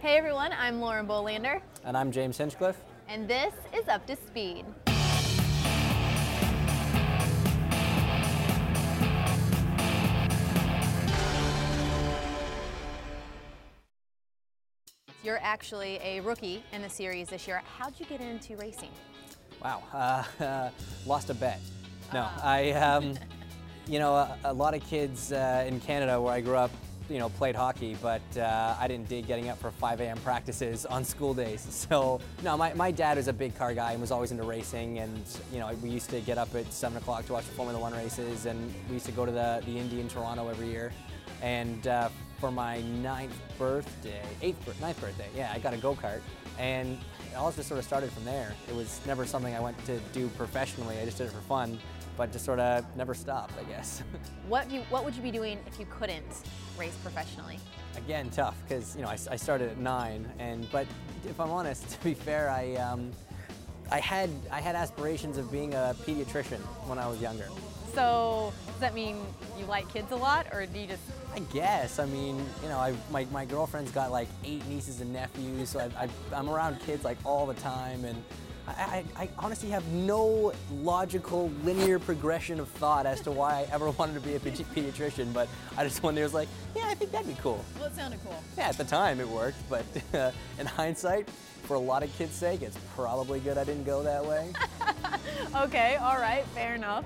Hey everyone, I'm Lauren Bolander, And I'm James Hinchcliffe. and this is Up to Speed. You're actually a rookie in the series this year. How'd you get into racing? Wow, uh, lost a bet. No, I, um, you know, a, a lot of kids uh, in Canada where I grew up, you know, played hockey, but uh, I didn't dig getting up for 5 a.m. practices on school days. So, no, my, my dad was a big car guy and was always into racing. And, you know, we used to get up at 7 o'clock to watch the Formula One races. And we used to go to the, the Indy in Toronto every year. And uh, for my ninth birthday, eighth, ninth birthday, yeah, I got a go kart. And it all just sort of started from there. It was never something I went to do professionally. I just did it for fun, but just sort of never stopped, I guess. What, you, what would you be doing if you couldn't race professionally? Again, tough because you know I, I started at nine, and but if I'm honest, to be fair, I um, I had I had aspirations of being a pediatrician when I was younger. So, does that mean you like kids a lot, or do you just I guess. I mean, you know, I, my, my girlfriend's got like eight nieces and nephews, so I, I, I'm around kids like all the time, and I, I, I honestly have no logical linear progression of thought as to why I ever wanted to be a pedi- pediatrician. But I just one day was like, yeah, I think that'd be cool. Well, it sounded cool. Yeah, at the time it worked, but uh, in hindsight, for a lot of kids' sake, it's probably good I didn't go that way. Okay, all right, fair enough.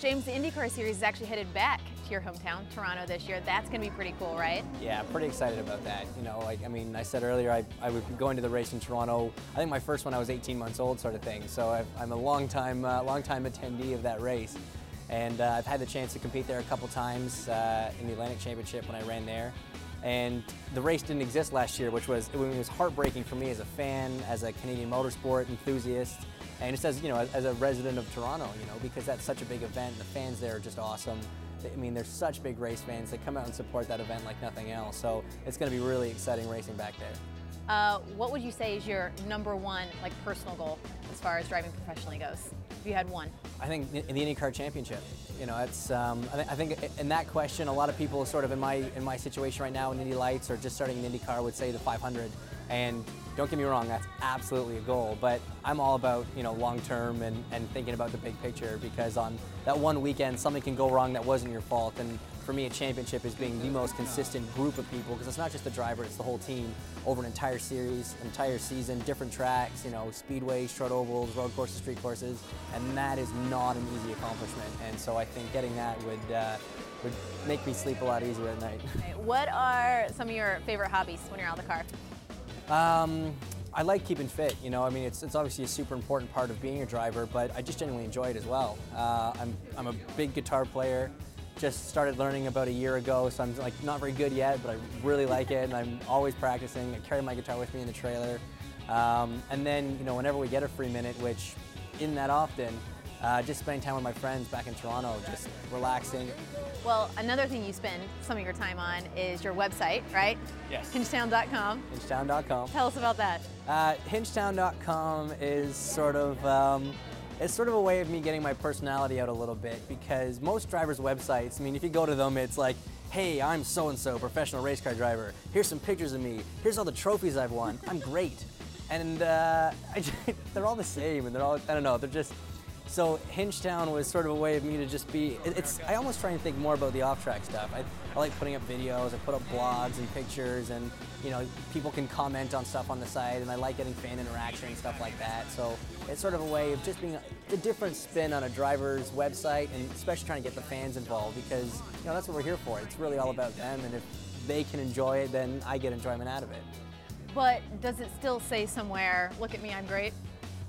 James, the IndyCar Series is actually headed back your hometown, Toronto, this year. That's going to be pretty cool, right? Yeah, pretty excited about that. You know, like I mean, I said earlier, I, I would be going to the race in Toronto. I think my first one I was 18 months old, sort of thing. So I've, I'm a long time, uh, long time attendee of that race, and uh, I've had the chance to compete there a couple times uh, in the Atlantic Championship when I ran there. And the race didn't exist last year, which was it was heartbreaking for me as a fan, as a Canadian motorsport enthusiast, and just as you know, as a resident of Toronto, you know, because that's such a big event. and The fans there are just awesome. I mean, they're such big race fans. They come out and support that event like nothing else. So it's going to be really exciting racing back there. Uh, what would you say is your number one, like, personal goal as far as driving professionally goes? If you had one. I think in the IndyCar Championship. You know, it's. Um, I, thi- I think in that question, a lot of people, sort of in my in my situation right now in Indy Lights or just starting in IndyCar, would say the 500. And don't get me wrong, that's absolutely a goal. But I'm all about you know long term and, and thinking about the big picture because on that one weekend, something can go wrong that wasn't your fault. And for me, a championship is being the most consistent group of people because it's not just the driver, it's the whole team over an entire series, entire season, different tracks, you know, speedways, short ovals, road courses, street courses, and that is not an easy accomplishment. And so I think getting that would uh, would make me sleep a lot easier at night. What are some of your favorite hobbies when you're out of the car? Um, I like keeping fit. You know, I mean, it's, it's obviously a super important part of being a driver, but I just genuinely enjoy it as well. Uh, I'm, I'm a big guitar player. Just started learning about a year ago, so I'm like not very good yet, but I really like it, and I'm always practicing. I carry my guitar with me in the trailer, um, and then you know, whenever we get a free minute, which isn't that often, uh, just spending time with my friends back in Toronto, just relaxing. Well, another thing you spend some of your time on is your website, right? Yes. Hinchtown.com. Hinchtown.com. Tell us about that. Uh, Hinchtown.com is sort of um, it's sort of a way of me getting my personality out a little bit because most drivers' websites, I mean, if you go to them, it's like, hey, I'm so and so, professional race car driver. Here's some pictures of me. Here's all the trophies I've won. I'm great. And uh, I they're all the same, and they're all I don't know, they're just. So Hinchtown was sort of a way of me to just be. It's. I almost try and think more about the off-track stuff. I, I like putting up videos. I put up blogs and pictures, and you know, people can comment on stuff on the site, and I like getting fan interaction and stuff like that. So it's sort of a way of just being a, a different spin on a driver's website, and especially trying to get the fans involved because you know that's what we're here for. It's really all about them, and if they can enjoy it, then I get enjoyment out of it. But does it still say somewhere, look at me, I'm great?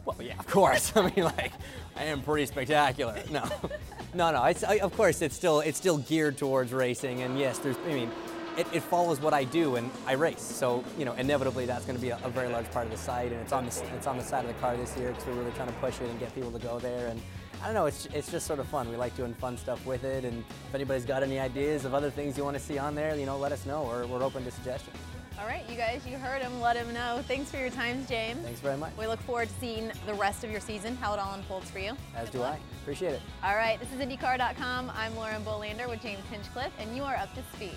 Well, yeah, of course. I mean, like, I am pretty spectacular. No, no, no. It's, I, of course, it's still it's still geared towards racing, and yes, there's. I mean, it, it follows what I do, and I race. So you know, inevitably, that's going to be a, a very large part of the site, and it's on the it's on the side of the car this year because we're really trying to push it and get people to go there. And I don't know, it's it's just sort of fun. We like doing fun stuff with it, and if anybody's got any ideas of other things you want to see on there, you know, let us know. We're, we're open to suggestions. All right, you guys, you heard him. Let him know. Thanks for your time, James. Thanks very much. We look forward to seeing the rest of your season, how it all unfolds for you. As Good do luck. I. Appreciate it. All right, this is IndyCar.com. I'm Lauren Bolander with James Hinchcliffe, and you are up to speed.